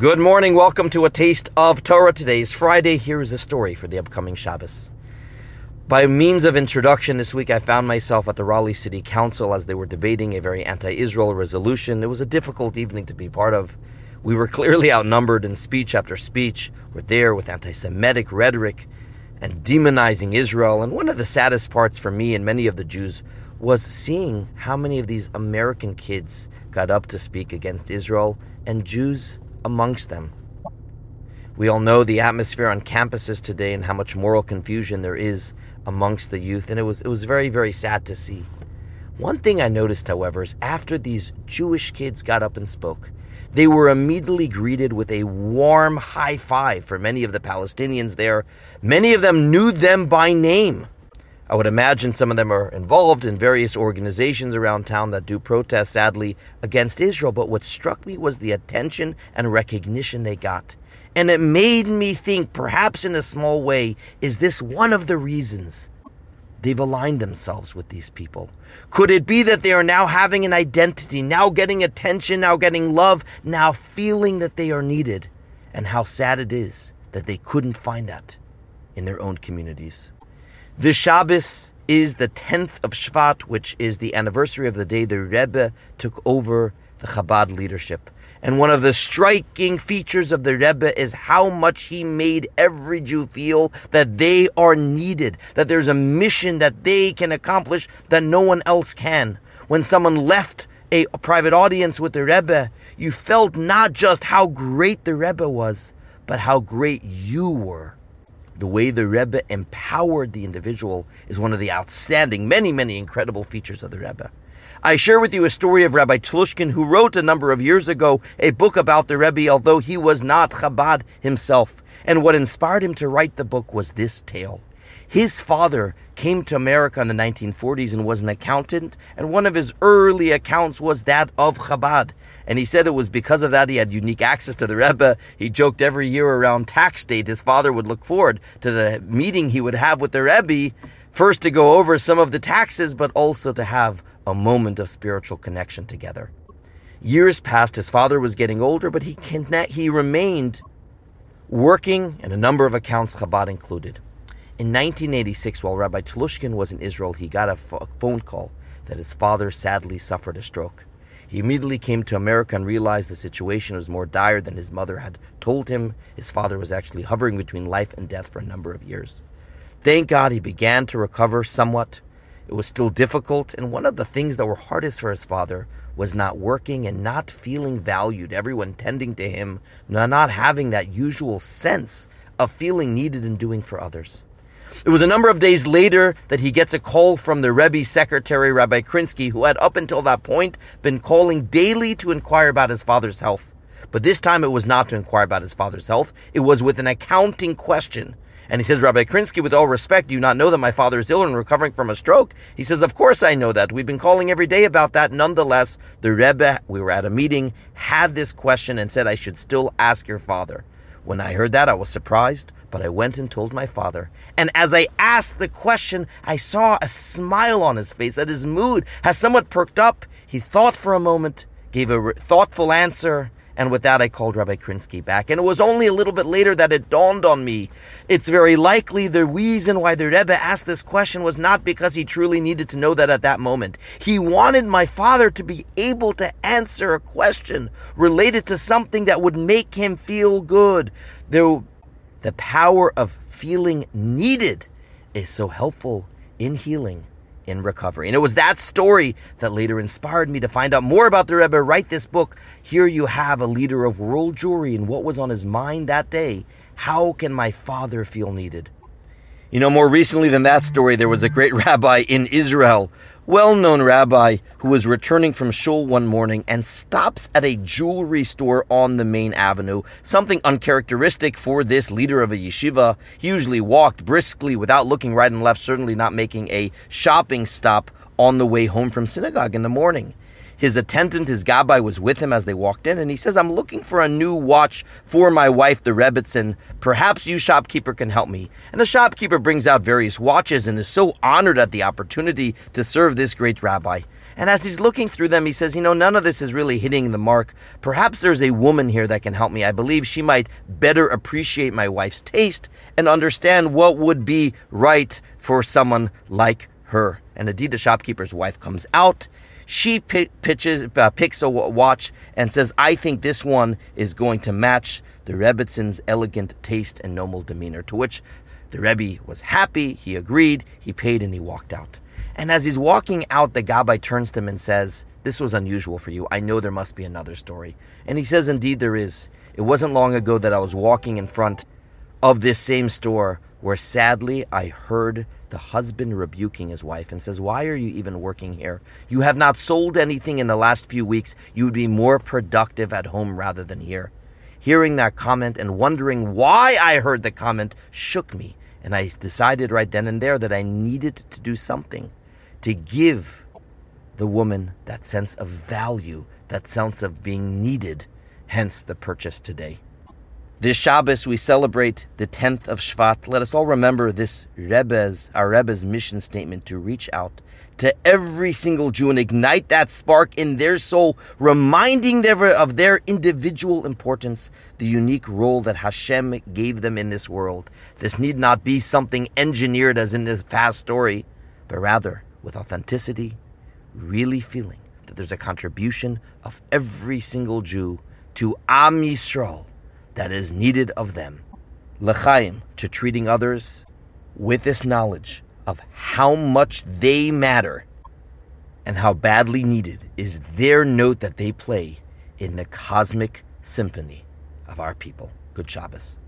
Good morning. Welcome to a taste of Torah. Today's Friday. Here is a story for the upcoming Shabbos. By means of introduction, this week I found myself at the Raleigh City Council as they were debating a very anti Israel resolution. It was a difficult evening to be part of. We were clearly outnumbered in speech after speech. We're there with anti Semitic rhetoric and demonizing Israel. And one of the saddest parts for me and many of the Jews was seeing how many of these American kids got up to speak against Israel and Jews amongst them. We all know the atmosphere on campuses today and how much moral confusion there is amongst the youth, and it was it was very very sad to see. One thing I noticed, however, is after these Jewish kids got up and spoke, they were immediately greeted with a warm high five for many of the Palestinians there. Many of them knew them by name. I would imagine some of them are involved in various organizations around town that do protest, sadly, against Israel. But what struck me was the attention and recognition they got. And it made me think, perhaps in a small way, is this one of the reasons they've aligned themselves with these people? Could it be that they are now having an identity, now getting attention, now getting love, now feeling that they are needed? And how sad it is that they couldn't find that in their own communities. This Shabbos is the 10th of Shvat, which is the anniversary of the day the Rebbe took over the Chabad leadership. And one of the striking features of the Rebbe is how much he made every Jew feel that they are needed, that there's a mission that they can accomplish that no one else can. When someone left a, a private audience with the Rebbe, you felt not just how great the Rebbe was, but how great you were the way the Rebbe empowered the individual is one of the outstanding, many, many incredible features of the Rebbe. I share with you a story of Rabbi Telushkin, who wrote a number of years ago a book about the Rebbe, although he was not Chabad himself. And what inspired him to write the book was this tale. His father came to America in the 1940s and was an accountant, and one of his early accounts was that of Chabad. And he said it was because of that he had unique access to the Rebbe. He joked every year around tax date, his father would look forward to the meeting he would have with the Rebbe, first to go over some of the taxes, but also to have a moment of spiritual connection together. Years passed, his father was getting older, but he, he remained working in a number of accounts, Chabad included. In 1986, while Rabbi Telushkin was in Israel, he got a phone call that his father sadly suffered a stroke. He immediately came to America and realized the situation was more dire than his mother had told him. His father was actually hovering between life and death for a number of years. Thank God he began to recover somewhat. It was still difficult, and one of the things that were hardest for his father was not working and not feeling valued, everyone tending to him, not having that usual sense of feeling needed and doing for others. It was a number of days later that he gets a call from the Rebbe's secretary, Rabbi Krinsky, who had up until that point been calling daily to inquire about his father's health. But this time it was not to inquire about his father's health, it was with an accounting question. And he says, Rabbi Krinsky, with all respect, do you not know that my father is ill and recovering from a stroke? He says, Of course I know that. We've been calling every day about that. Nonetheless, the Rebbe, we were at a meeting, had this question and said I should still ask your father. When I heard that, I was surprised, but I went and told my father. And as I asked the question, I saw a smile on his face, that his mood has somewhat perked up. He thought for a moment, gave a thoughtful answer, and with that, I called Rabbi Krinsky back. And it was only a little bit later that it dawned on me. It's very likely the reason why the Rebbe asked this question was not because he truly needed to know that at that moment. He wanted my father to be able to answer a question related to something that would make him feel good. The, the power of feeling needed is so helpful in healing in recovery. And it was that story that later inspired me to find out more about the Rebbe, write this book. Here you have a leader of world Jewry and what was on his mind that day. How can my father feel needed? You know, more recently than that story, there was a great rabbi in Israel well known rabbi who was returning from shul one morning and stops at a jewelry store on the main avenue, something uncharacteristic for this leader of a yeshiva. He usually walked briskly without looking right and left, certainly not making a shopping stop on the way home from synagogue in the morning. His attendant, his gabbai, was with him as they walked in, and he says, I'm looking for a new watch for my wife, the Rebbetzin. Perhaps you, shopkeeper, can help me. And the shopkeeper brings out various watches and is so honored at the opportunity to serve this great rabbi. And as he's looking through them, he says, You know, none of this is really hitting the mark. Perhaps there's a woman here that can help me. I believe she might better appreciate my wife's taste and understand what would be right for someone like her. And indeed, the shopkeeper's wife comes out. She pitches, uh, picks a watch and says, I think this one is going to match the Rebbetzins' elegant taste and noble demeanor. To which the Rebbe was happy, he agreed, he paid, and he walked out. And as he's walking out, the Gabbai turns to him and says, This was unusual for you. I know there must be another story. And he says, Indeed, there is. It wasn't long ago that I was walking in front of this same store where sadly I heard the husband rebuking his wife and says, Why are you even working here? You have not sold anything in the last few weeks. You would be more productive at home rather than here. Hearing that comment and wondering why I heard the comment shook me, and I decided right then and there that I needed to do something to give the woman that sense of value, that sense of being needed, hence the purchase today. This Shabbos, we celebrate the 10th of Shvat. Let us all remember this Rebbe's, our Rebbe's mission statement to reach out to every single Jew and ignite that spark in their soul, reminding them of their individual importance, the unique role that Hashem gave them in this world. This need not be something engineered as in this past story, but rather with authenticity, really feeling that there's a contribution of every single Jew to Am Yisrael that is needed of them. L'chaim, to treating others with this knowledge of how much they matter and how badly needed is their note that they play in the cosmic symphony of our people. Good Shabbos.